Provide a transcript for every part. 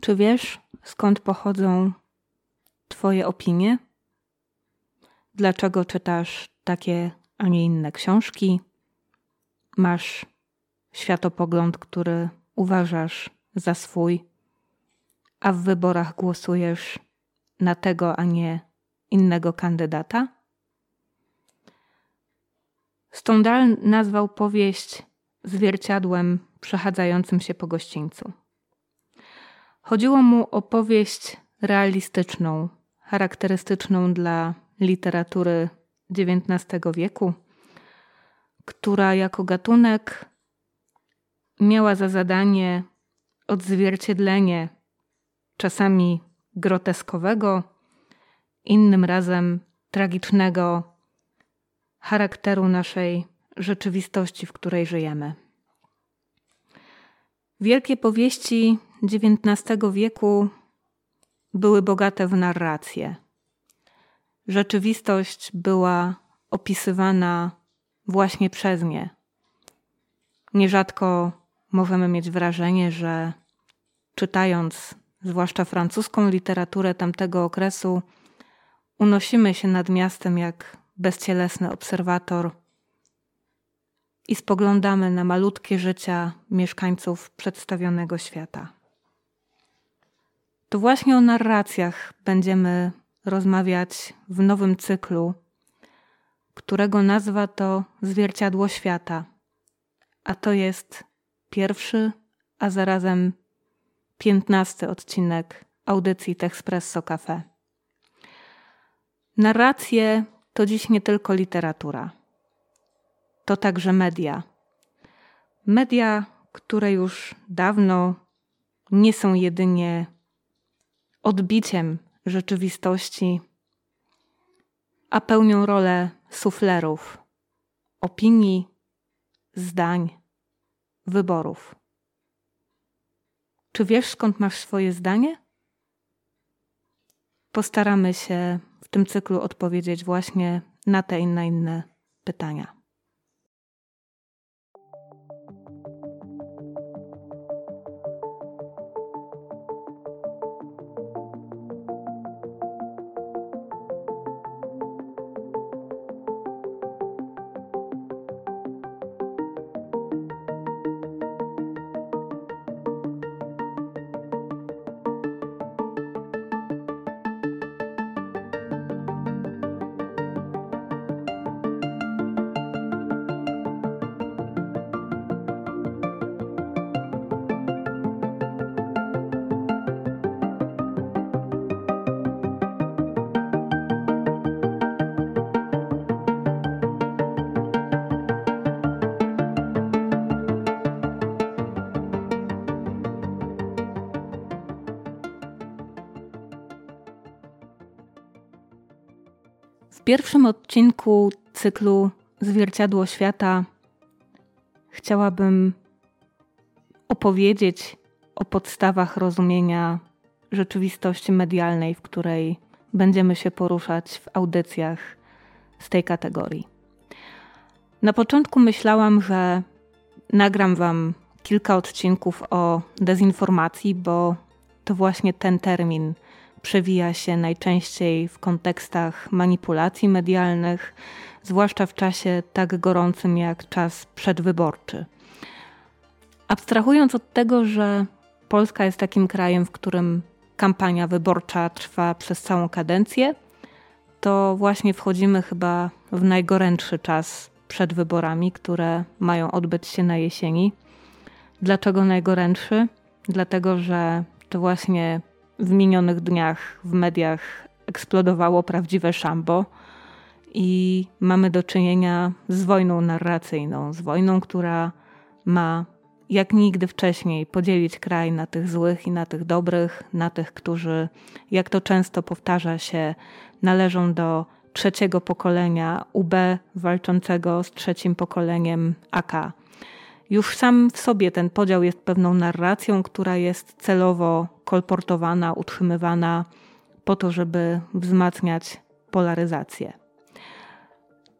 Czy wiesz, skąd pochodzą Twoje opinie? Dlaczego czytasz takie, a nie inne książki? Masz światopogląd, który uważasz za swój, a w wyborach głosujesz na tego, a nie innego kandydata? Stendhal nazwał powieść zwierciadłem przechadzającym się po gościńcu. Chodziło mu o powieść realistyczną, charakterystyczną dla literatury XIX wieku, która jako gatunek miała za zadanie odzwierciedlenie czasami groteskowego, innym razem tragicznego charakteru naszej rzeczywistości, w której żyjemy. Wielkie powieści XIX wieku były bogate w narrację. Rzeczywistość była opisywana właśnie przez nie. Nierzadko możemy mieć wrażenie, że czytając zwłaszcza francuską literaturę tamtego okresu, unosimy się nad miastem jak bezcielesny obserwator i spoglądamy na malutkie życia mieszkańców przedstawionego świata. To właśnie o narracjach będziemy rozmawiać w nowym cyklu, którego nazwa to Zwierciadło Świata, a to jest pierwszy, a zarazem piętnasty odcinek audycji Texpresso Cafe. Narracje to dziś nie tylko literatura. To także media. Media, które już dawno nie są jedynie odbiciem rzeczywistości, a pełnią rolę suflerów, opinii, zdań, wyborów. Czy wiesz, skąd masz swoje zdanie? Postaramy się w tym cyklu odpowiedzieć właśnie na te i na inne pytania. Pierwszym odcinku cyklu Zwierciadło Świata chciałabym opowiedzieć o podstawach rozumienia rzeczywistości medialnej, w której będziemy się poruszać w audycjach z tej kategorii. Na początku myślałam, że nagram Wam kilka odcinków o dezinformacji, bo to właśnie ten termin przewija się najczęściej w kontekstach manipulacji medialnych, zwłaszcza w czasie tak gorącym jak czas przedwyborczy. Abstrahując od tego, że Polska jest takim krajem, w którym kampania wyborcza trwa przez całą kadencję, to właśnie wchodzimy chyba w najgorętszy czas przed wyborami, które mają odbyć się na jesieni. Dlaczego najgorętszy? Dlatego, że to właśnie w minionych dniach w mediach eksplodowało prawdziwe szambo i mamy do czynienia z wojną narracyjną, z wojną, która ma jak nigdy wcześniej podzielić kraj na tych złych i na tych dobrych, na tych, którzy, jak to często powtarza się, należą do trzeciego pokolenia UB walczącego z trzecim pokoleniem AK. Już sam w sobie ten podział jest pewną narracją, która jest celowo kolportowana, utrzymywana po to, żeby wzmacniać polaryzację.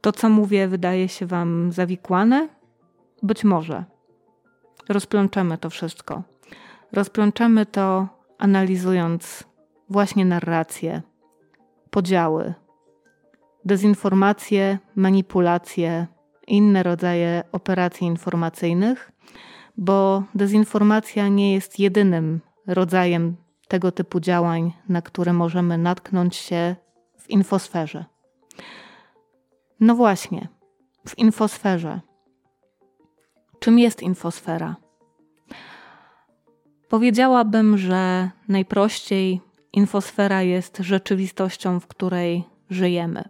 To, co mówię, wydaje się Wam zawikłane? Być może. Rozplączemy to wszystko. Rozplączemy to analizując właśnie narracje, podziały, dezinformacje, manipulacje, inne rodzaje operacji informacyjnych, bo dezinformacja nie jest jedynym rodzajem tego typu działań, na które możemy natknąć się w infosferze. No właśnie, w infosferze. Czym jest infosfera? Powiedziałabym, że najprościej infosfera jest rzeczywistością, w której żyjemy.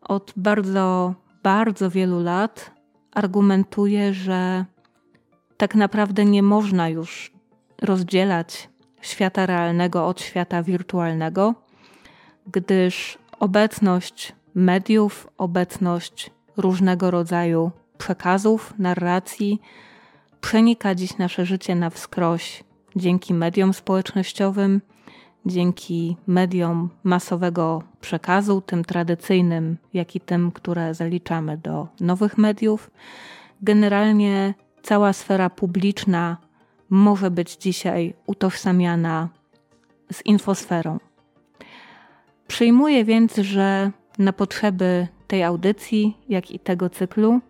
Od bardzo, bardzo wielu lat argumentuję, że tak naprawdę nie można już rozdzielać świata realnego od świata wirtualnego, gdyż obecność mediów, obecność różnego rodzaju przekazów, narracji przenika dziś nasze życie na wskroś dzięki mediom społecznościowym, dzięki mediom masowego przekazu, tym tradycyjnym, jak i tym, które zaliczamy do nowych mediów. Generalnie cała sfera publiczna może być dzisiaj utożsamiana z infosferą. Przyjmuję więc, że na potrzeby tej audycji, jak i tego cyklu,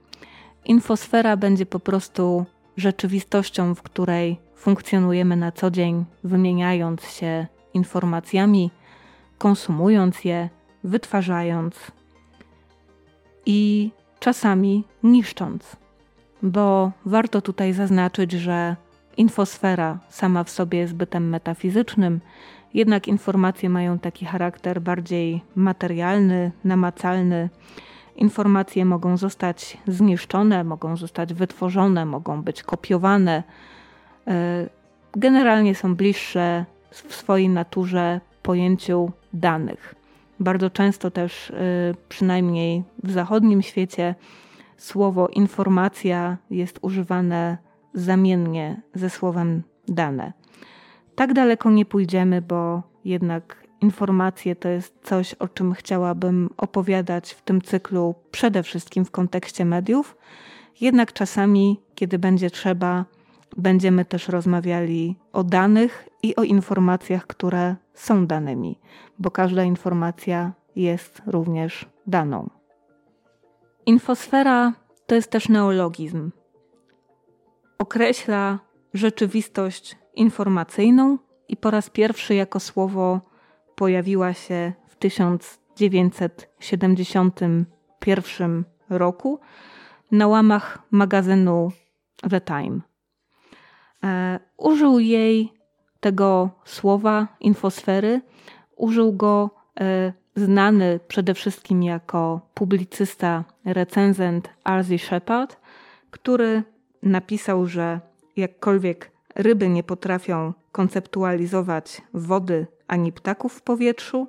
infosfera będzie po prostu rzeczywistością, w której funkcjonujemy na co dzień, wymieniając się informacjami, konsumując je, wytwarzając i czasami niszcząc. Bo warto tutaj zaznaczyć, że infosfera sama w sobie jest bytem metafizycznym, jednak informacje mają taki charakter bardziej materialny, namacalny. Informacje mogą zostać zniszczone, mogą zostać wytworzone, mogą być kopiowane. E, generalnie są bliższe w swojej naturze pojęciu danych. Bardzo często też, e, przynajmniej w zachodnim świecie, słowo informacja jest używane zamiennie ze słowem dane. Tak daleko nie pójdziemy, bo jednak informacje to jest coś, o czym chciałabym opowiadać w tym cyklu, przede wszystkim w kontekście mediów. Jednak czasami, kiedy będzie trzeba, będziemy też rozmawiali o danych i o informacjach, które są danymi, bo każda informacja jest również daną. Infosfera to jest też neologizm. Określa rzeczywistość informacyjną i po raz pierwszy jako słowo pojawiła się w 1971 roku na łamach magazynu The Time. E, użył jej tego słowa infosfery, użył go e, znany przede wszystkim jako publicysta, recenzent Arzi Shepard, który napisał, że jakkolwiek ryby nie potrafią konceptualizować wody ani ptaków w powietrzu,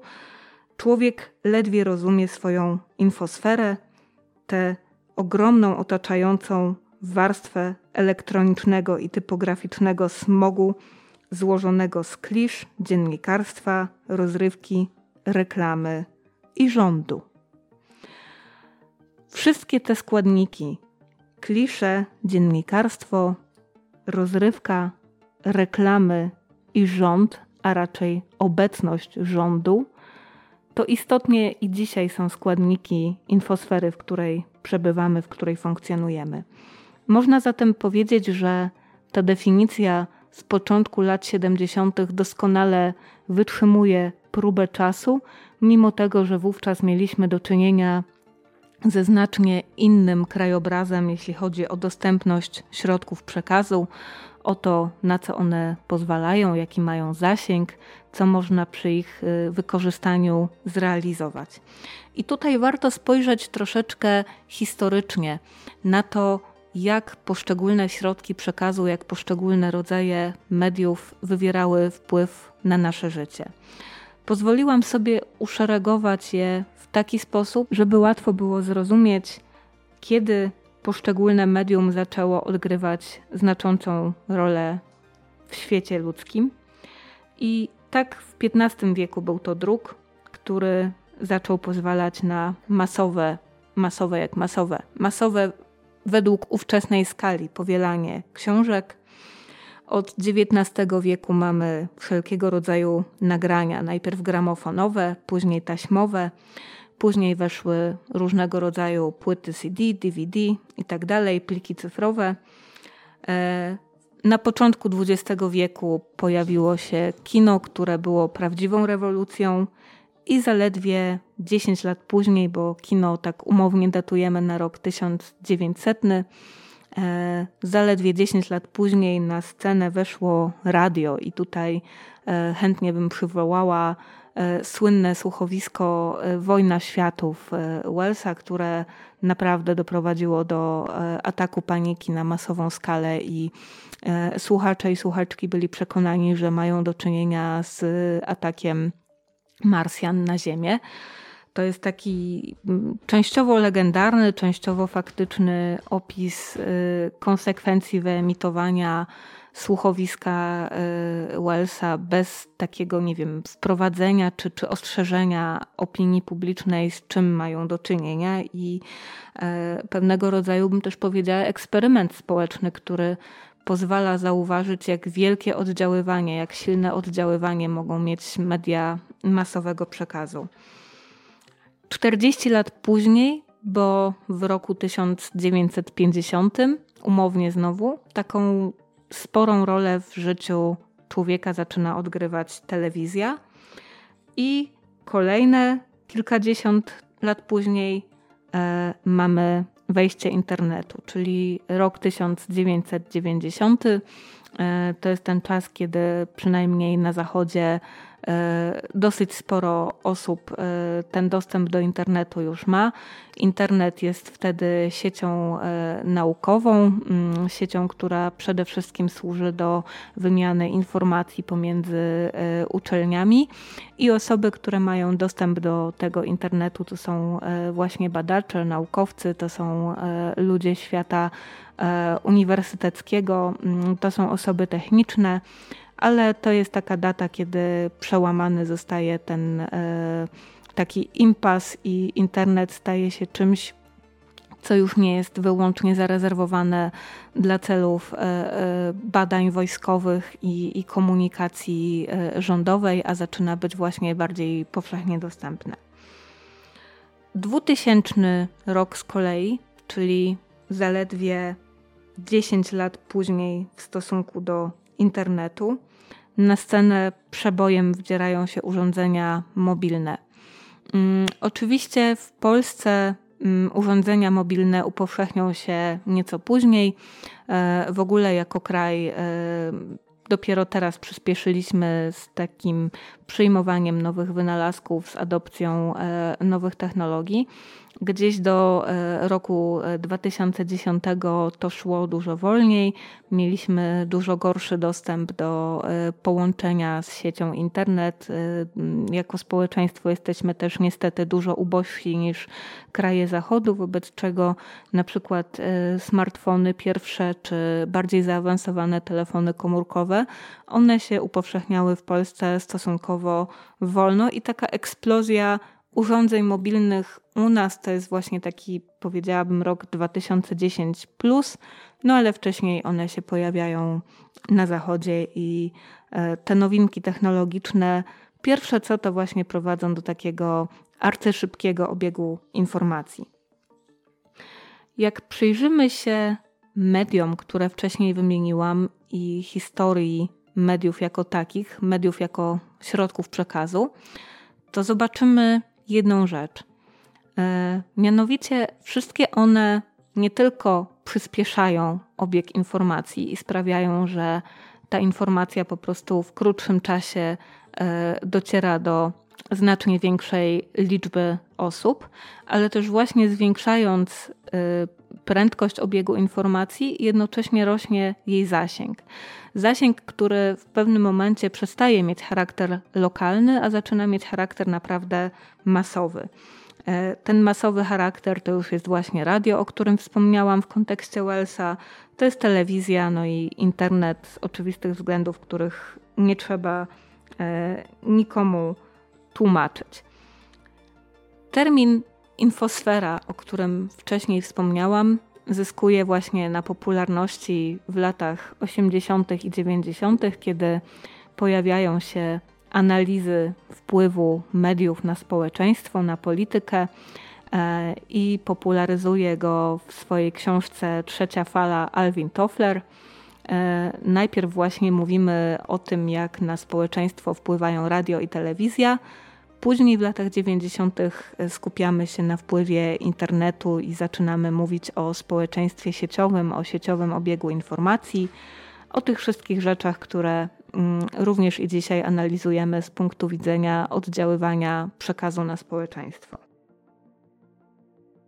człowiek ledwie rozumie swoją infosferę, tę ogromną otaczającą warstwę elektronicznego i typograficznego smogu złożonego z klisz, dziennikarstwa, rozrywki, reklamy i rządu. Wszystkie te składniki klisze, dziennikarstwo, rozrywka, reklamy i rząd, a raczej obecność rządu, to istotnie i dzisiaj są składniki infosfery, w której przebywamy, w której funkcjonujemy. Można zatem powiedzieć, że ta definicja z początku lat 70. doskonale wytrzymuje próbę czasu, mimo tego, że wówczas mieliśmy do czynienia ze znacznie innym krajobrazem, jeśli chodzi o dostępność środków przekazu, o to, na co one pozwalają, jaki mają zasięg, co można przy ich y, wykorzystaniu zrealizować. I tutaj warto spojrzeć troszeczkę historycznie na to, jak poszczególne środki przekazu, jak poszczególne rodzaje mediów wywierały wpływ na nasze życie. Pozwoliłam sobie uszeregować je w taki sposób, żeby łatwo było zrozumieć, kiedy poszczególne medium zaczęło odgrywać znaczącą rolę w świecie ludzkim. I tak w XV wieku był to druk, który zaczął pozwalać na masowe, masowe jak masowe, masowe według ówczesnej skali powielanie książek, Od XIX wieku mamy wszelkiego rodzaju nagrania, najpierw gramofonowe, później taśmowe, później weszły różnego rodzaju płyty CD, DVD i tak dalej, pliki cyfrowe. E, na początku XX wieku pojawiło się kino, które było prawdziwą rewolucją i zaledwie 10 lat później, bo kino tak umownie datujemy na rok 1900, e, zaledwie 10 lat później na scenę weszło radio i tutaj e, chętnie bym przywołała słynne słuchowisko Wojna Światów Wellsa, które naprawdę doprowadziło do ataku paniki na masową skalę i słuchacze i słuchaczki byli przekonani, że mają do czynienia z atakiem Marsjan na Ziemię. To jest taki częściowo legendarny, częściowo faktyczny opis konsekwencji wyemitowania słuchowiska y, Wellsa bez takiego, nie wiem, wprowadzenia czy, czy ostrzeżenia opinii publicznej, z czym mają do czynienia i y, pewnego rodzaju, bym też powiedziała, eksperyment społeczny, który pozwala zauważyć, jak wielkie oddziaływanie, jak silne oddziaływanie mogą mieć media masowego przekazu. 40 lat później, bo w roku 1950, umownie znowu, taką sporą rolę w życiu człowieka zaczyna odgrywać telewizja. I kolejne kilkadziesiąt lat później e, mamy wejście internetu, czyli rok 1990. E, to jest ten czas, kiedy przynajmniej na zachodzie dosyć sporo osób e, ten dostęp do internetu już ma. Internet jest wtedy siecią e, naukową, mm, siecią, która przede wszystkim służy do wymiany informacji pomiędzy uczelniami i osoby, które mają dostęp do tego internetu, to są właśnie badacze, naukowcy, to są ludzie świata uniwersyteckiego, mm, to są osoby techniczne ale to jest taka data, kiedy przełamany zostaje ten e, taki impas i internet staje się czymś, co już nie jest wyłącznie zarezerwowane dla celów e, e, badań wojskowych i, i, komunikacji rządowej, a zaczyna być właśnie bardziej powszechnie dostępne. 2000 rok z kolei, czyli zaledwie 10 lat później w stosunku do internetu, na scenę przebojem wdzierają się urządzenia mobilne. Mm, oczywiście w Polsce mm, urządzenia mobilne upowszechnią się nieco później. E, w ogóle jako kraj e, dopiero teraz przyspieszyliśmy z takim przyjmowaniem nowych wynalazków, z adopcją e, nowych technologii. Gdzieś do e, roku 2010 e, to szło dużo wolniej. Mieliśmy dużo gorszy dostęp do e, połączenia z siecią internet. Jako społeczeństwo jesteśmy też niestety dużo ubożsi niż kraje zachodu, wobec czego na przykład smartfony pierwsze czy bardziej zaawansowane telefony komórkowe, one się upowszechniały w Polsce stosunkowo wolno i taka eksplozja urządzeń mobilnych u nas to jest właśnie taki, powiedziałabym, rok 2010, plus, no ale wcześniej one się pojawiają na zachodzie i e, te nowinki technologiczne, pierwsze co to właśnie prowadzą do takiego arcyszybkiego obiegu informacji. Jak przyjrzymy się mediom, które wcześniej wymieniłam i historii mediów jako takich, mediów jako środków przekazu, to zobaczymy jedną rzecz. E, mianowicie wszystkie one nie tylko przyspieszają obieg informacji i sprawiają, że ta informacja po prostu w krótszym czasie e, dociera do znacznie większej liczby osób, ale też właśnie zwiększając e, prędkość obiegu informacji, jednocześnie rośnie jej zasięg. Zasięg, który w pewnym momencie przestaje mieć charakter lokalny, a zaczyna mieć charakter naprawdę masowy. E, ten masowy charakter to już jest właśnie radio, o którym wspomniałam w kontekście Wellsa, to jest telewizja, no i internet z oczywistych względów, których nie trzeba e, nikomu tłumaczyć. Termin infosfera, o którym wcześniej wspomniałam, zyskuje właśnie na popularności w latach 80. i 90., kiedy pojawiają się analizy wpływu mediów na społeczeństwo, na politykę e, i popularyzuje go w swojej książce Trzecia fala Alvin Toffler. E, najpierw właśnie mówimy o tym, jak na społeczeństwo wpływają radio i telewizja. Później w latach 90. skupiamy się na wpływie internetu i zaczynamy mówić o społeczeństwie sieciowym, o sieciowym obiegu informacji, o tych wszystkich rzeczach, które mm, również i dzisiaj analizujemy z punktu widzenia oddziaływania przekazu na społeczeństwo.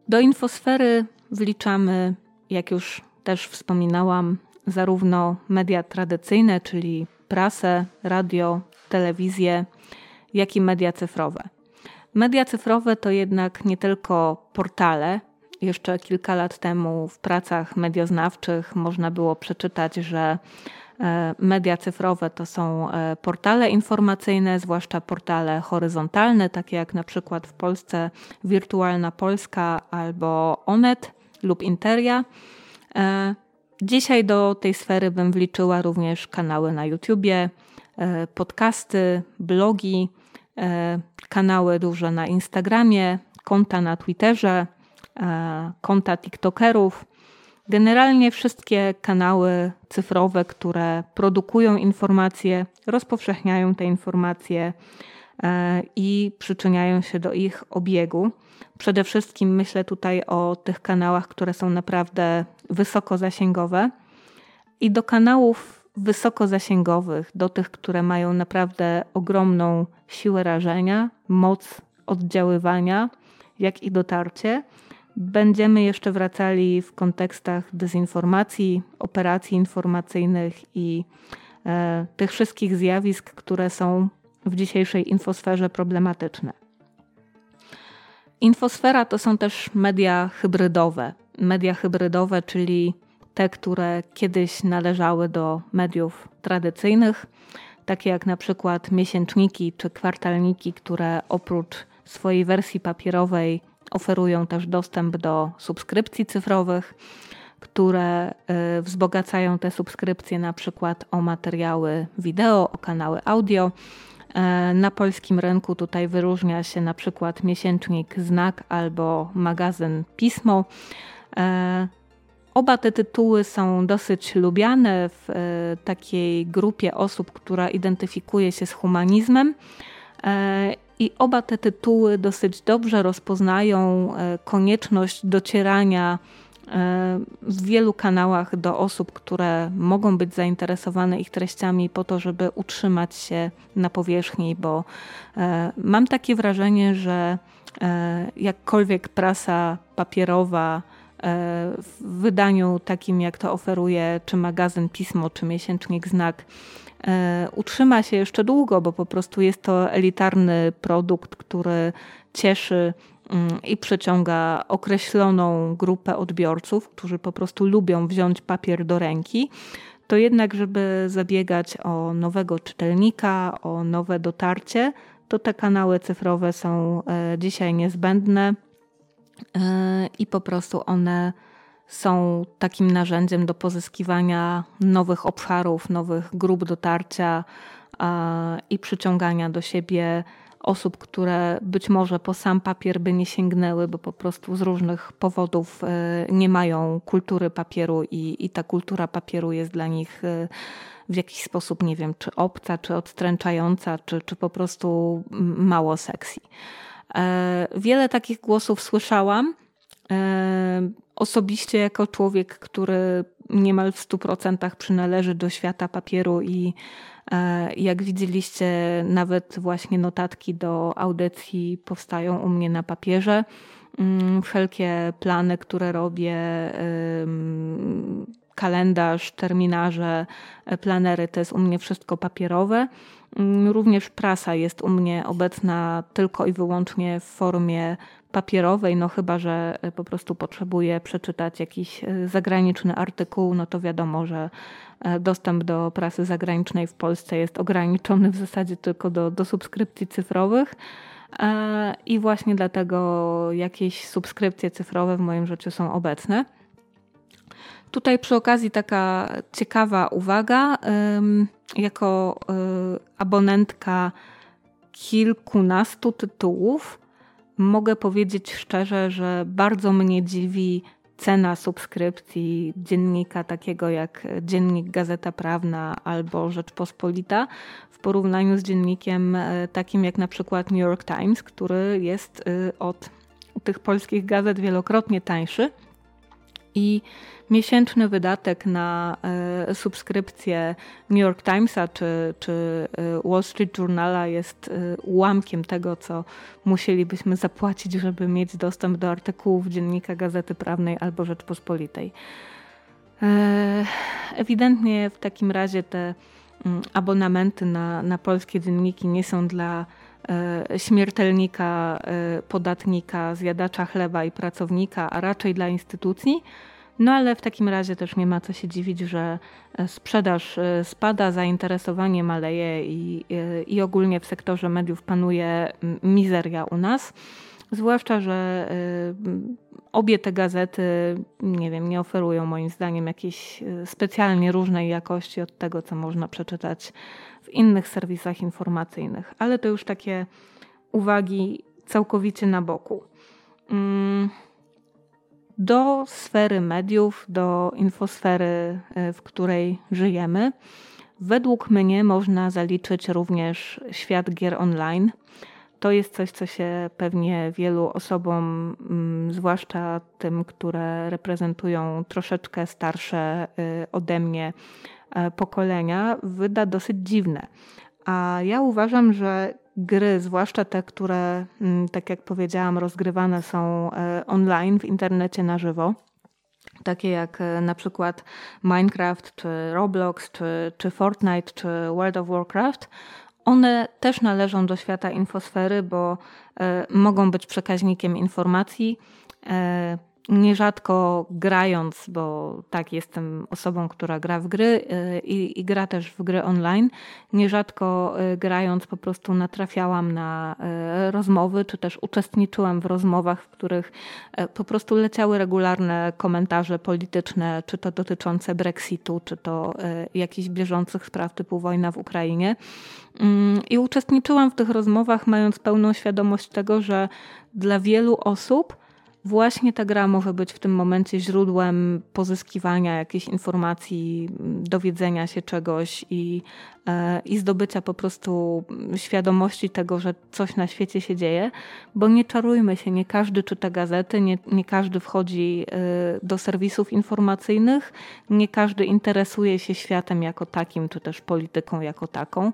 Do infosfery wliczamy, jak już też wspominałam, zarówno media tradycyjne, czyli prasę, radio, telewizję, jak i media cyfrowe. Media cyfrowe to jednak nie tylko portale. Jeszcze kilka lat temu w pracach medioznawczych można było przeczytać, że e, media cyfrowe to są e, portale informacyjne, zwłaszcza portale horyzontalne, takie jak na przykład w Polsce Wirtualna Polska albo Onet lub Interia. E, Dzisiaj do tej sfery bym wliczyła również kanały na YouTubie, podcasty, blogi, kanały duże na Instagramie, konta na Twitterze, e, konta TikTokerów. Generalnie wszystkie kanały cyfrowe, które produkują informacje, rozpowszechniają te informacje i przyczyniają się do ich obiegu. Przede wszystkim myślę tutaj o tych kanałach, które są naprawdę wysokozasięgowe i do kanałów wysokozasięgowych, do tych, które mają naprawdę ogromną siłę rażenia, moc oddziaływania, jak i dotarcie. Będziemy jeszcze wracali w kontekstach dezinformacji, operacji informacyjnych i e, tych wszystkich zjawisk, które są w dzisiejszej infosferze problematyczne. Infosfera to są też media hybrydowe. Media hybrydowe, czyli te, które kiedyś należały do mediów tradycyjnych, takie jak na przykład miesięczniki czy kwartalniki, które oprócz swojej wersji papierowej oferują też dostęp do subskrypcji cyfrowych, które y, wzbogacają te subskrypcje na przykład o materiały wideo, o kanały audio E, na polskim rynku tutaj wyróżnia się na przykład miesięcznik Znak albo magazyn Pismo. E, oba te tytuły są dosyć lubiane w e, takiej grupie osób, która identyfikuje się z humanizmem. I oba te tytuły dosyć dobrze rozpoznają konieczność docierania w wielu kanałach do osób, które mogą być zainteresowane ich treściami po to, żeby utrzymać się na powierzchni, bo e, mam takie wrażenie, że e, jakkolwiek prasa papierowa e, w wydaniu takim, jak to oferuje czy magazyn Pismo, czy miesięcznik Znak, utrzyma się jeszcze długo, bo po prostu jest to elitarny produkt, który cieszy Mm, i przyciąga określoną grupę odbiorców, którzy po prostu lubią wziąć papier do ręki, to jednak, żeby zabiegać o nowego czytelnika, o nowe dotarcie, to te kanały cyfrowe są e, dzisiaj niezbędne. e, i po prostu one są takim narzędziem do pozyskiwania nowych obszarów, nowych grup dotarcia i przyciągania do siebie osób, które być może po sam papier by nie sięgnęły, bo po prostu z różnych powodów e, nie mają kultury papieru i, i ta kultura papieru jest dla nich e, w jakiś sposób, nie wiem, czy obca, czy odstręczająca, czy, czy po prostu mało sexy. E, wiele takich głosów słyszałam. Osobiście, jako człowiek, który niemal w 100% przynależy do świata papieru i E, jak widzieliście, nawet właśnie notatki do audycji powstają u mnie na papierze. Mm, wszelkie plany, które robię, kalendarz, terminarze, e, planery, to jest u mnie wszystko papierowe. Mm, również prasa jest u mnie obecna tylko i wyłącznie w formie papierowej, no chyba, że e, po prostu potrzebuję przeczytać jakiś zagraniczny artykuł, no to wiadomo, że E, dostęp do prasy zagranicznej w Polsce jest ograniczony w zasadzie tylko do, do subskrypcji cyfrowych. E, I właśnie dlatego jakieś subskrypcje cyfrowe w moim życiu są obecne. Tutaj przy okazji taka ciekawa uwaga. Jako y, abonentka kilkunastu tytułów mogę powiedzieć szczerze, że bardzo mnie dziwi cena subskrypcji dziennika takiego jak Dziennik Gazeta Prawna albo Rzeczpospolita w porównaniu z dziennikiem e, takim jak na przykład New York Times, który jest y, od tych polskich gazet wielokrotnie tańszy. I miesięczny wydatek na e, subskrypcję New York Timesa czy, czy e, Wall Street Journala jest e, ułamkiem tego, co musielibyśmy zapłacić, żeby mieć dostęp do artykułów dziennika Gazety Prawnej albo Rzeczpospolitej. Ewidentnie w takim razie te mm, abonamenty na, na polskie dzienniki nie są dla śmiertelnika, podatnika, zjadacza chleba i pracownika, a raczej dla instytucji. No ale w takim razie też nie ma co się dziwić, że e, sprzedaż e, spada, zainteresowanie maleje i, e, i ogólnie w sektorze mediów panuje mizeria u nas. Zwłaszcza, że obie te gazety, nie wiem, nie oferują moim zdaniem jakiejś specjalnie różnej jakości od tego, co można przeczytać w innych serwisach informacyjnych. Ale to już takie uwagi całkowicie na boku. Mm do sfery mediów, do infosfery, e, w której żyjemy. Według mnie można zaliczyć również świat gier online. To jest coś, co się pewnie wielu osobom, mm, zwłaszcza tym, które reprezentują troszeczkę starsze e, ode mnie e, pokolenia, wyda dosyć dziwne. A ja uważam, że gry, zwłaszcza te, które, mm, tak jak powiedziałam, rozgrywane są e, online w internecie na żywo, takie jak e, na przykład Minecraft, czy Roblox, czy, czy Fortnite, czy World of Warcraft, one też należą do świata infosfery, bo e, mogą być przekaźnikiem informacji nierzadko grając, bo tak jestem osobą, która gra w gry y, i, i, gra też w gry online, nierzadko y, grając po prostu natrafiałam na y, rozmowy, czy też uczestniczyłam w rozmowach, w których po prostu leciały regularne komentarze polityczne, czy to dotyczące Brexitu, czy to jakichś bieżących spraw typu wojna w Ukrainie. Mm, I uczestniczyłam w tych rozmowach, mając pełną świadomość tego, że dla wielu osób właśnie ta gra może być w tym momencie źródłem pozyskiwania jakiejś informacji, dowiedzenia się czegoś i, i zdobycia po prostu świadomości tego, że coś na świecie się dzieje, bo nie czarujmy się, nie każdy czyta gazety, nie, nie każdy wchodzi e, do serwisów informacyjnych, nie każdy interesuje się światem jako takim, czy też polityką jako taką,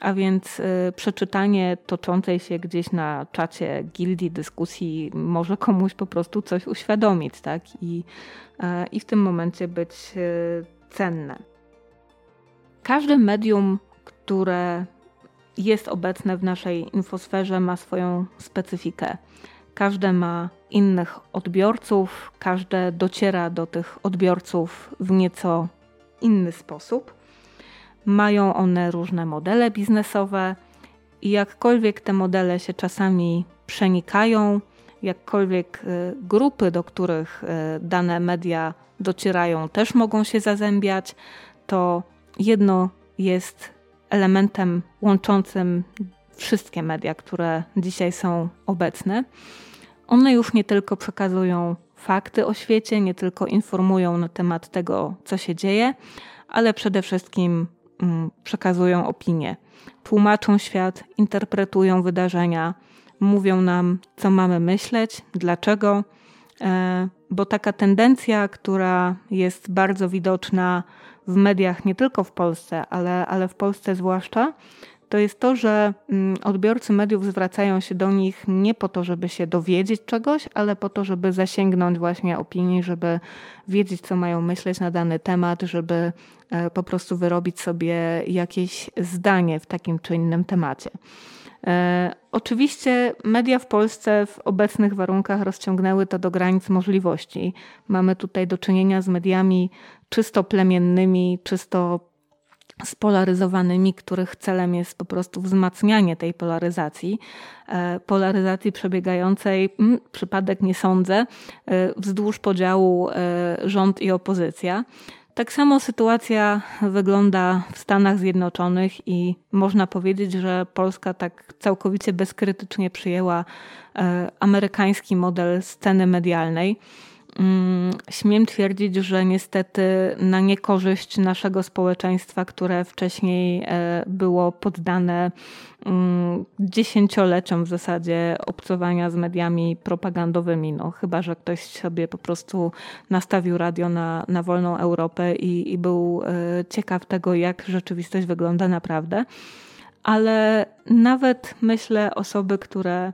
a więc e, przeczytanie toczącej się gdzieś na czacie gildii dyskusji może komuś po prostu coś uświadomić, tak? I, e, i w tym momencie być e, cenne. Każde medium, które jest obecne w naszej infosferze, ma swoją specyfikę. Każde ma innych odbiorców, każde dociera do tych odbiorców w nieco inny sposób. Mają one różne modele biznesowe i jakkolwiek te modele się czasami przenikają, jakkolwiek y, grupy, do których y, dane media docierają, też mogą się zazębiać, to jedno jest elementem łączącym wszystkie media, które dzisiaj są obecne. One już nie tylko przekazują fakty o świecie, nie tylko informują na temat tego, co się dzieje, ale przede wszystkim mm, przekazują opinie. Tłumaczą świat, interpretują wydarzenia, mówią nam, co mamy myśleć, dlaczego, e, bo taka tendencja, która jest bardzo widoczna w mediach nie tylko w Polsce, ale, ale w Polsce zwłaszcza, to jest to, że mm, odbiorcy mediów zwracają się do nich nie po to, żeby się dowiedzieć czegoś, ale po to, żeby zasięgnąć właśnie opinii, żeby wiedzieć, co mają myśleć na dany temat, żeby e, po prostu wyrobić sobie jakieś zdanie w takim czy innym temacie. E, oczywiście media w Polsce w obecnych warunkach rozciągnęły to do granic możliwości. Mamy tutaj do czynienia z mediami czysto plemiennymi, czysto spolaryzowanymi, których celem jest po prostu wzmacnianie tej polaryzacji. E, polaryzacji przebiegającej, mm, przypadek nie sądzę, e, wzdłuż podziału rząd i opozycja. Tak samo sytuacja wygląda w Stanach Zjednoczonych i można powiedzieć, że Polska tak całkowicie bezkrytycznie przyjęła amerykański model sceny medialnej. Mm, śmiem twierdzić, że niestety na niekorzyść naszego społeczeństwa, które wcześniej e, było poddane mm, dziesięcioleciom w zasadzie obcowania z mediami propagandowymi. No, chyba, że ktoś sobie po prostu nastawił radio na, na wolną Europę i, i był e, ciekaw tego, jak rzeczywistość wygląda naprawdę. Ale nawet myślę osoby, które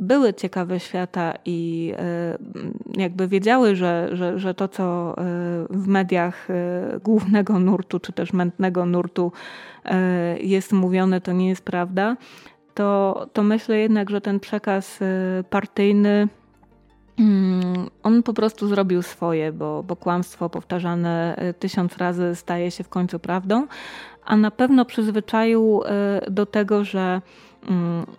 były ciekawe świata i e, jakby wiedziały, że, że, że to, co e, w mediach głównego nurtu, czy też mętnego nurtu jest mówione, to nie jest prawda, to, to myślę jednak, że ten przekaz partyjny mm, on po prostu zrobił swoje, bo, bo kłamstwo powtarzane tysiąc razy staje się w końcu prawdą, a na pewno przyzwyczaił do tego, że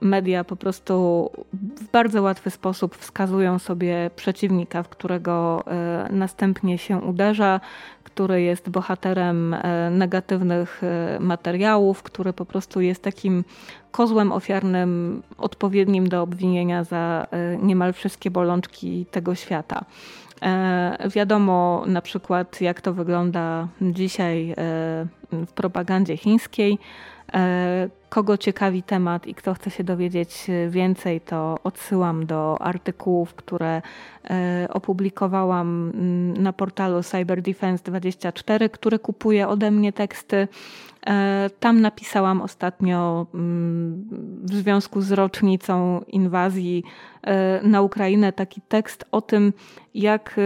media po prostu w bardzo łatwy sposób wskazują sobie przeciwnika, w którego e, następnie się uderza, który jest bohaterem e, negatywnych e, materiałów, który po prostu jest takim kozłem ofiarnym odpowiednim do obwinienia za niemal wszystkie bolączki tego świata. Wiadomo na przykład, jak to wygląda dzisiaj w propagandzie chińskiej. E, kogo ciekawi temat i kto chce się dowiedzieć więcej, to odsyłam do artykułów, które e, opublikowałam mm, na portalu CyberDefense24, który kupuje ode mnie teksty. E, tam napisałam ostatnio mm, w związku z rocznicą inwazji na Ukrainę taki tekst o tym, jak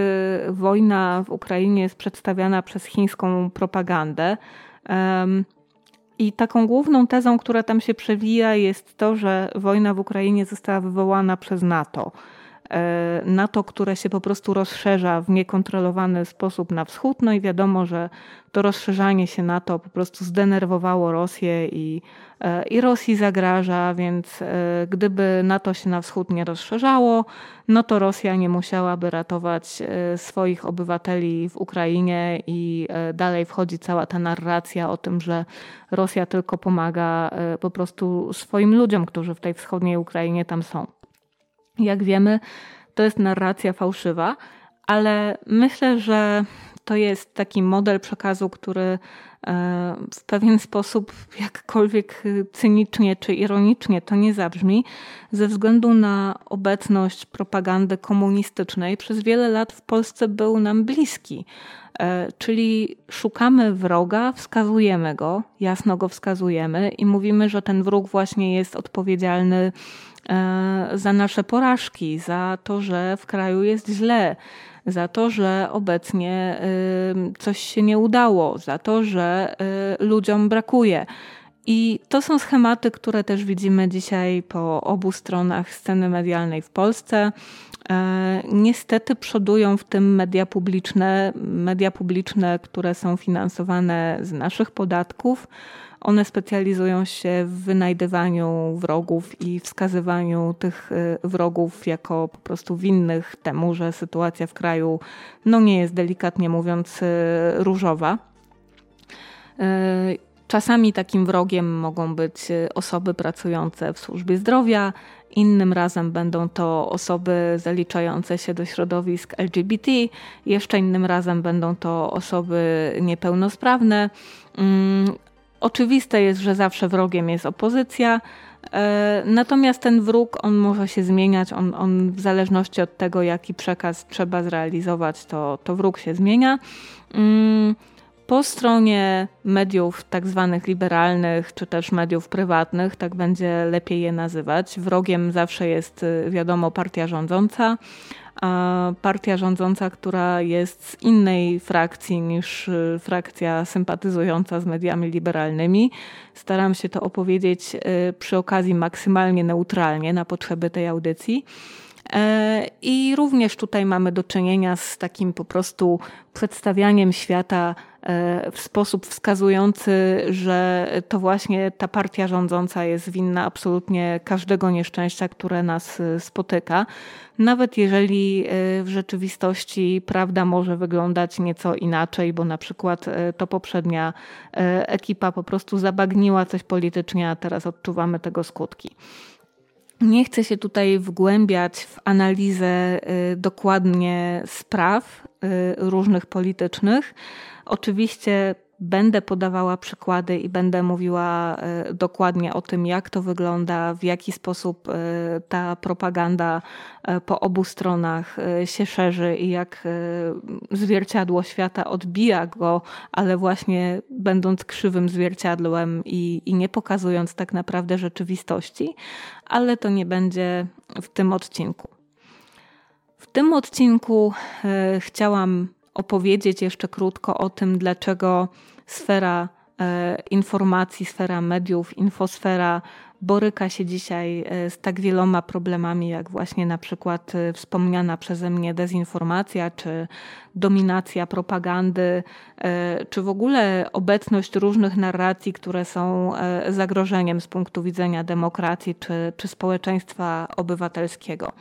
wojna w Ukrainie jest przedstawiana przez chińską propagandę. I taką główną tezą, która tam się przewija, jest to, że wojna w Ukrainie została wywołana przez NATO. E, NATO, które się po prostu rozszerza w niekontrolowany sposób na wschód. No i wiadomo, że to rozszerzanie się NATO po prostu zdenerwowało Rosję i, e, i Rosji zagraża, więc e, gdyby NATO się na wschód nie rozszerzało, no to Rosja nie musiałaby ratować swoich obywateli w Ukrainie i dalej wchodzi cała ta narracja o tym, że Rosja tylko pomaga po prostu swoim ludziom, którzy w tej wschodniej Ukrainie tam są. Jak wiemy, to jest narracja fałszywa, ale myślę, że to jest taki model przekazu, który e, w pewien sposób, jakkolwiek cynicznie czy ironicznie to nie zabrzmi, ze względu na obecność propagandy komunistycznej przez wiele lat w Polsce był nam bliski. E, czyli szukamy wroga, wskazujemy go, jasno go wskazujemy i mówimy, że ten wróg właśnie jest odpowiedzialny E, za nasze porażki, za to, że w kraju jest źle, za to, że obecnie coś się nie udało, za to, że e, ludziom brakuje. I to są schematy, które też widzimy dzisiaj po obu stronach sceny medialnej w Polsce. E, niestety przodują w tym media publiczne, media publiczne, które są finansowane z naszych podatków one specjalizują się w wynajdywaniu wrogów i wskazywaniu tych y, wrogów jako po prostu winnych temu, że sytuacja w kraju no nie jest delikatnie mówiąc y, różowa. Y, czasami takim wrogiem mogą być osoby pracujące w służbie zdrowia, innym razem będą to osoby zaliczające się do środowisk LGBT, jeszcze innym razem będą to osoby niepełnosprawne. Oczywiste jest, że zawsze wrogiem jest opozycja, e, natomiast ten wróg, on może się zmieniać, on, on w zależności od tego, jaki przekaz trzeba zrealizować, to, to wróg się zmienia. Mm, po stronie mediów tak zwanych liberalnych, czy też mediów prywatnych, tak będzie lepiej je nazywać, wrogiem zawsze jest, y, wiadomo, partia rządząca partia rządząca, która jest z innej frakcji niż y, frakcja sympatyzująca z mediami liberalnymi. Staram się to opowiedzieć y, przy okazji maksymalnie neutralnie na potrzeby tej audycji. E, I również tutaj mamy do czynienia z takim po prostu przedstawianiem świata w sposób wskazujący, że to właśnie ta partia rządząca jest winna absolutnie każdego nieszczęścia, które nas e, spotyka. Nawet jeżeli w rzeczywistości prawda może wyglądać nieco inaczej, bo na przykład to poprzednia ekipa po prostu zabagniła coś politycznie, a teraz odczuwamy tego skutki. Nie chcę się tutaj wgłębiać w analizę y, dokładnie spraw y, różnych politycznych. Oczywiście będę podawała przykłady i będę mówiła e, dokładnie o tym, jak to wygląda, w jaki sposób e, ta propaganda e, po obu stronach się szerzy i jak zwierciadło świata odbija go, ale właśnie będąc krzywym zwierciadłem i, i nie pokazując tak naprawdę rzeczywistości, ale to nie będzie w tym odcinku. W tym odcinku chciałam opowiedzieć jeszcze krótko o tym, dlaczego sfera e, informacji, sfera mediów, infosfera boryka się dzisiaj e, z tak wieloma problemami, jak właśnie na przykład e, wspomniana przeze mnie dezinformacja, czy dominacja propagandy, czy w ogóle obecność różnych narracji, które są zagrożeniem z punktu widzenia demokracji czy, czy społeczeństwa obywatelskiego.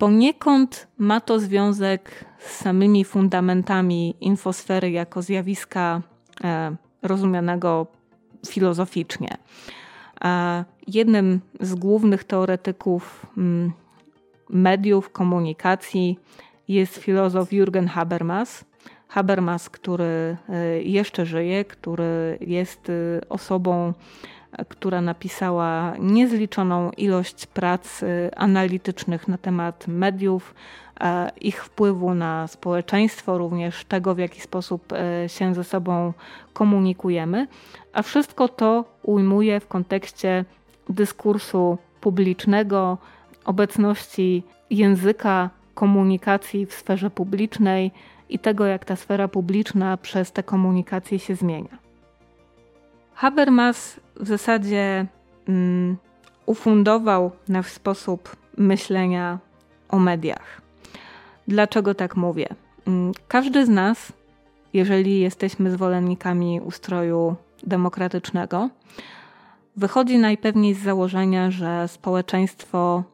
Poniekąd ma to związek z samymi fundamentami infosfery jako zjawiska e, rozumianego filozoficznie. Jednym z głównych teoretyków mm, mediów, komunikacji jest filozof Jürgen Habermas. Habermas, który e, jeszcze żyje, który jest e, osobą która napisała niezliczoną ilość prac y, analitycznych na temat mediów, ich wpływu na społeczeństwo, również tego, w jaki sposób e, się ze sobą komunikujemy, a wszystko to ujmuje w kontekście dyskursu publicznego, obecności języka komunikacji w sferze publicznej i tego, jak ta sfera publiczna przez te komunikacje się zmienia. Habermas w zasadzie um, ufundował nasz sposób myślenia o mediach. Dlaczego tak mówię? Um, każdy z nas, jeżeli jesteśmy zwolennikami ustroju demokratycznego, wychodzi najpewniej z założenia, że społeczeństwo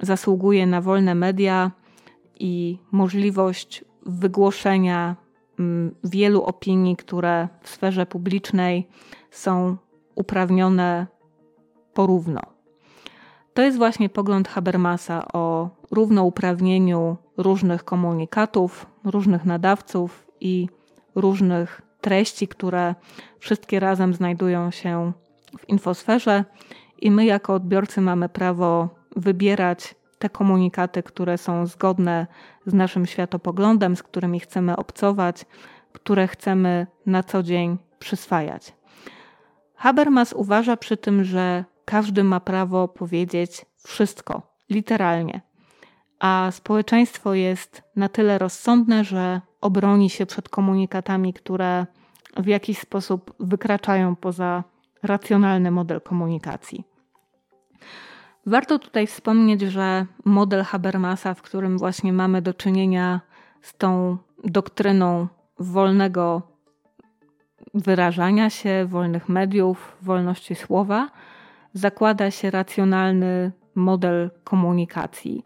zasługuje na wolne media i możliwość wygłoszenia um, wielu opinii, które w sferze publicznej są uprawnione porówno. To jest właśnie pogląd Habermasa o równouprawnieniu różnych komunikatów, różnych nadawców i różnych treści, które wszystkie razem znajdują się w infosferze, i my, jako odbiorcy, mamy prawo wybierać te komunikaty, które są zgodne z naszym światopoglądem, z którymi chcemy obcować, które chcemy na co dzień przyswajać. Habermas uważa przy tym, że każdy ma prawo powiedzieć wszystko, literalnie, a społeczeństwo jest na tyle rozsądne, że obroni się przed komunikatami, które w jakiś sposób wykraczają poza racjonalny model komunikacji. Warto tutaj wspomnieć, że model Habermasa, w którym właśnie mamy do czynienia z tą doktryną wolnego wyrażania się, wolnych mediów, wolności słowa, zakłada się racjonalny model komunikacji,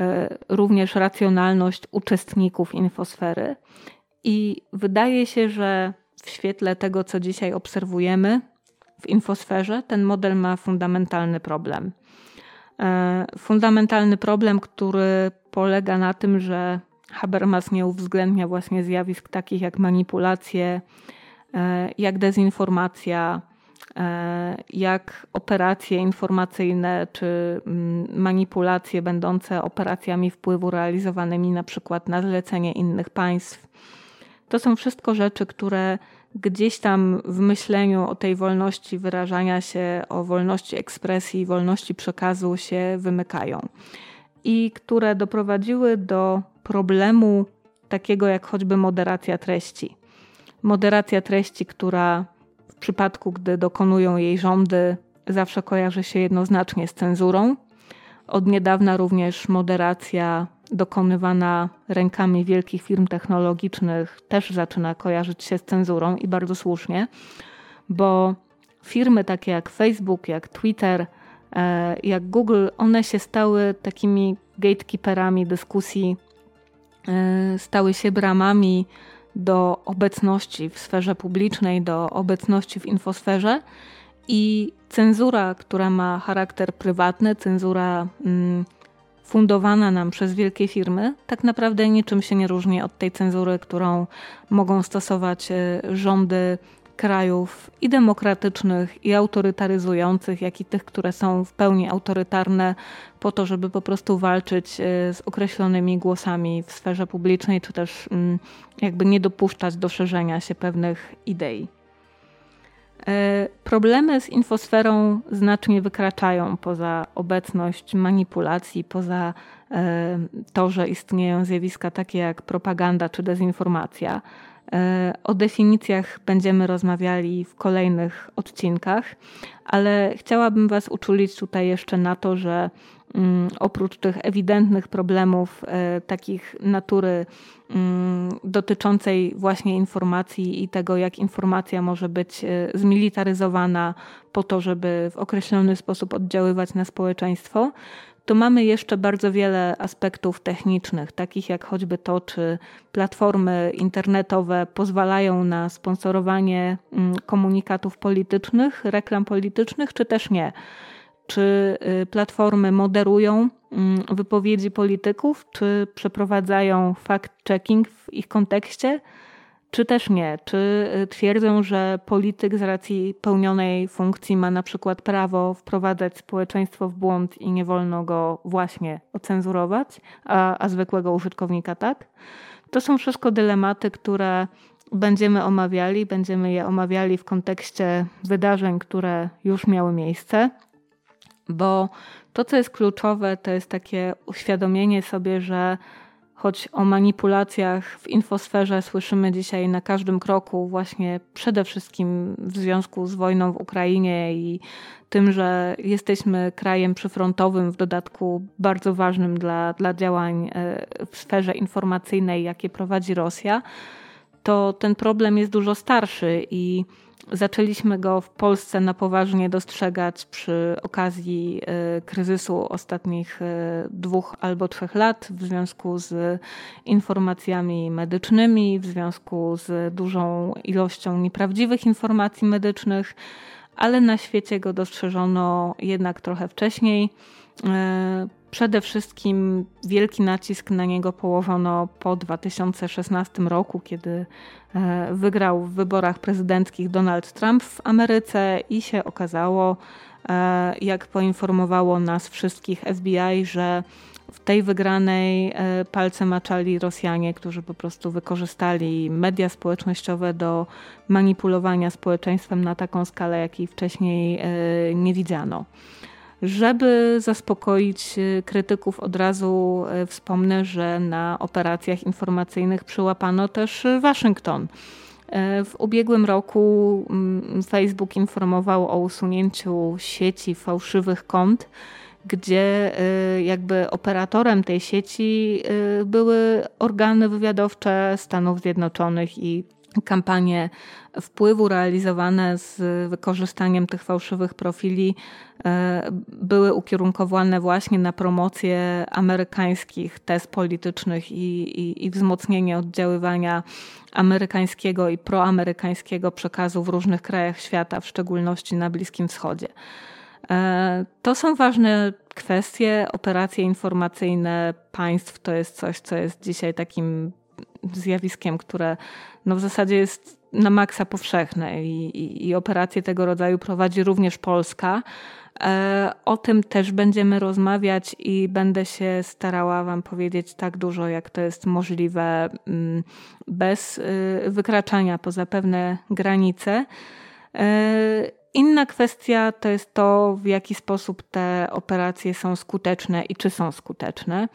e, również racjonalność uczestników infosfery. I wydaje się, że w świetle tego, co dzisiaj obserwujemy w infosferze, ten model ma fundamentalny problem. E, fundamentalny problem, który polega na tym, że Habermas nie uwzględnia właśnie zjawisk takich jak manipulacje, jak dezinformacja, e, jak operacje informacyjne czy mm, manipulacje będące operacjami wpływu realizowanymi na przykład na zlecenie innych państw. To są wszystko rzeczy, które gdzieś tam w myśleniu o tej wolności wyrażania się, o wolności ekspresji, wolności przekazu się wymykają i które doprowadziły do problemu takiego jak choćby moderacja treści moderacja treści, która w przypadku, gdy dokonują jej rządy, zawsze kojarzy się jednoznacznie z cenzurą. Od niedawna również moderacja dokonywana rękami wielkich firm technologicznych, też zaczyna kojarzyć się z cenzurą i bardzo słusznie, bo firmy takie jak Facebook, jak Twitter, e, jak Google, one się stały takimi gatekeeperami dyskusji, e, stały się bramami do obecności w sferze publicznej, do obecności w infosferze i cenzura, która ma charakter prywatny, cenzura mm, fundowana nam przez wielkie firmy, tak naprawdę niczym się nie różni od tej cenzury, którą mogą stosować e, rządy krajów i demokratycznych, i autorytaryzujących, jak i tych, które są w pełni autorytarne, po to, żeby po prostu walczyć e, z określonymi głosami w sferze publicznej, czy też mm, jakby nie dopuszczać do szerzenia się pewnych idei. E, problemy z infosferą znacznie wykraczają poza obecność manipulacji, poza e, to, że istnieją zjawiska takie jak propaganda czy dezinformacja. E, o definicjach będziemy rozmawiali w kolejnych odcinkach, ale chciałabym Was uczulić tutaj jeszcze na to, że mm, oprócz tych ewidentnych problemów, e, takich natury mm, dotyczącej właśnie informacji i tego, jak informacja może być e, zmilitaryzowana po to, żeby w określony sposób oddziaływać na społeczeństwo, to mamy jeszcze bardzo wiele aspektów technicznych, takich jak choćby to, czy platformy internetowe pozwalają na sponsorowanie mm, komunikatów politycznych, reklam politycznych, czy też nie. Czy y, platformy moderują mm, wypowiedzi polityków, czy przeprowadzają fact-checking w ich kontekście, czy też nie? Czy y, twierdzą, że polityk z racji pełnionej funkcji ma na przykład prawo wprowadzać społeczeństwo w błąd i nie wolno go właśnie ocenzurować, a, a zwykłego użytkownika tak? To są wszystko dylematy, które będziemy omawiali. Będziemy je omawiali w kontekście wydarzeń, które już miały miejsce, bo to, co jest kluczowe, to jest takie uświadomienie sobie, że choć o manipulacjach w infosferze słyszymy dzisiaj na każdym kroku, właśnie przede wszystkim w związku z wojną w Ukrainie i tym, że jesteśmy krajem przyfrontowym, w dodatku bardzo ważnym dla, dla działań e, w sferze informacyjnej, jakie prowadzi Rosja, to ten problem jest dużo starszy i Zaczęliśmy go w Polsce na poważnie dostrzegać przy okazji e, kryzysu ostatnich e, dwóch albo trzech lat w związku z informacjami medycznymi, w związku z dużą ilością nieprawdziwych informacji medycznych, ale na świecie go dostrzeżono jednak trochę wcześniej. E, przede wszystkim wielki nacisk na niego położono po 2016 roku, kiedy e, wygrał w wyborach prezydenckich Donald Trump w Ameryce i się okazało, e, jak poinformowało nas wszystkich FBI, że w tej wygranej palce maczali Rosjanie, którzy po prostu wykorzystali media społecznościowe do manipulowania społeczeństwem na taką skalę, jakiej wcześniej nie widziano. Żeby zaspokoić y, krytyków, od razu y, wspomnę, że na operacjach informacyjnych przyłapano też Waszyngton. Y, w ubiegłym roku mm, Facebook informował o usunięciu sieci fałszywych kont, gdzie jakby operatorem tej sieci były organy wywiadowcze Stanów Zjednoczonych i kampanie wpływu realizowane z wykorzystaniem tych fałszywych profili e, były ukierunkowane właśnie na promocję amerykańskich tez politycznych i, i, i wzmocnienie oddziaływania amerykańskiego i proamerykańskiego przekazu w różnych krajach świata, w szczególności na Bliskim Wschodzie. E, to są ważne kwestie. Operacje informacyjne państw to jest coś, co jest dzisiaj takim zjawiskiem, które no w zasadzie jest na maksa powszechne i, i, i operacje tego rodzaju prowadzi również Polska. E, o tym też będziemy rozmawiać i będę się starała Wam powiedzieć tak dużo, jak to jest możliwe, mm, bez y, wykraczania poza pewne granice. E, inna kwestia to jest to, w jaki sposób te operacje są skuteczne i czy są skuteczne.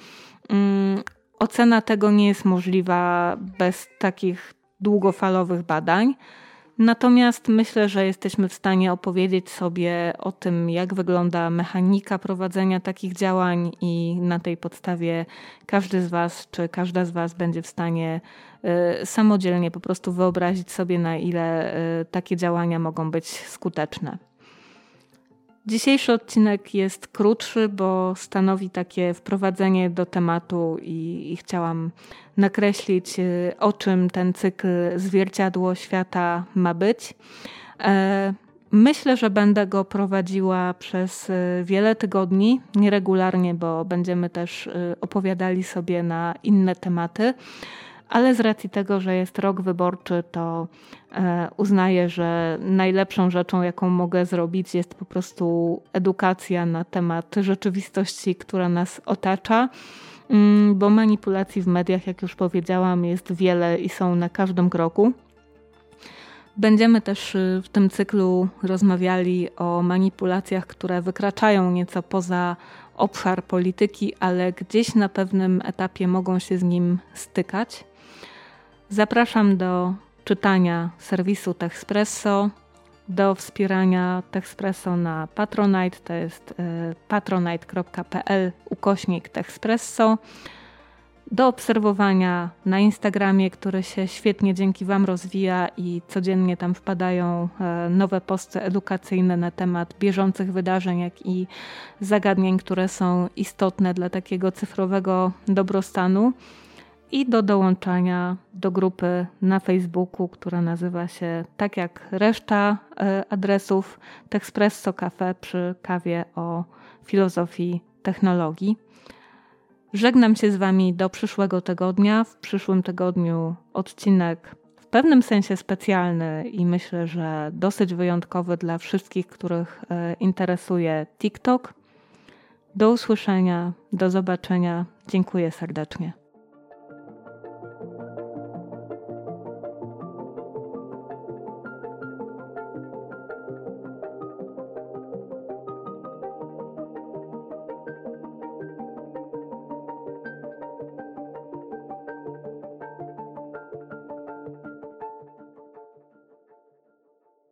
Ocena tego nie jest możliwa bez takich długofalowych badań. Natomiast myślę, że jesteśmy w stanie opowiedzieć sobie o tym, jak wygląda mechanika prowadzenia takich działań, i na tej podstawie każdy z Was czy każda z Was będzie w stanie y, samodzielnie po prostu wyobrazić sobie, na ile y, takie działania mogą być skuteczne. Dzisiejszy odcinek jest krótszy, bo stanowi takie wprowadzenie do tematu i, i, chciałam nakreślić, y, o czym ten cykl Zwierciadło Świata ma być. E, myślę, że będę go prowadziła przez y, wiele tygodni, nieregularnie, bo będziemy też y, opowiadali sobie na inne tematy ale z racji tego, że jest rok wyborczy, to e, uznaję, że najlepszą rzeczą, jaką mogę zrobić, jest po prostu edukacja na temat rzeczywistości, która nas otacza. Mm, bo manipulacji w mediach, jak już powiedziałam, jest wiele i są na każdym kroku. Będziemy też y, w tym cyklu rozmawiali o manipulacjach, które wykraczają nieco poza obszar polityki, ale gdzieś na pewnym etapie mogą się z nim stykać. Zapraszam do czytania serwisu Techspresso, do wspierania Techspresso na Patronite, to jest e, patronite.pl ukośnik Techspresso, do obserwowania na Instagramie, który się świetnie dzięki Wam rozwija i codziennie tam wpadają e, nowe posty edukacyjne na temat bieżących wydarzeń, jak i zagadnień, które są istotne dla takiego cyfrowego dobrostanu i do dołączania do grupy na Facebooku, która nazywa się tak jak reszta e, adresów Texpresso Cafe przy kawie o filozofii technologii. Żegnam się z Wami do przyszłego tygodnia. W przyszłym tygodniu odcinek w pewnym sensie specjalny i myślę, że dosyć wyjątkowy dla wszystkich, których e, interesuje TikTok. Do usłyszenia, do zobaczenia. Dziękuję serdecznie.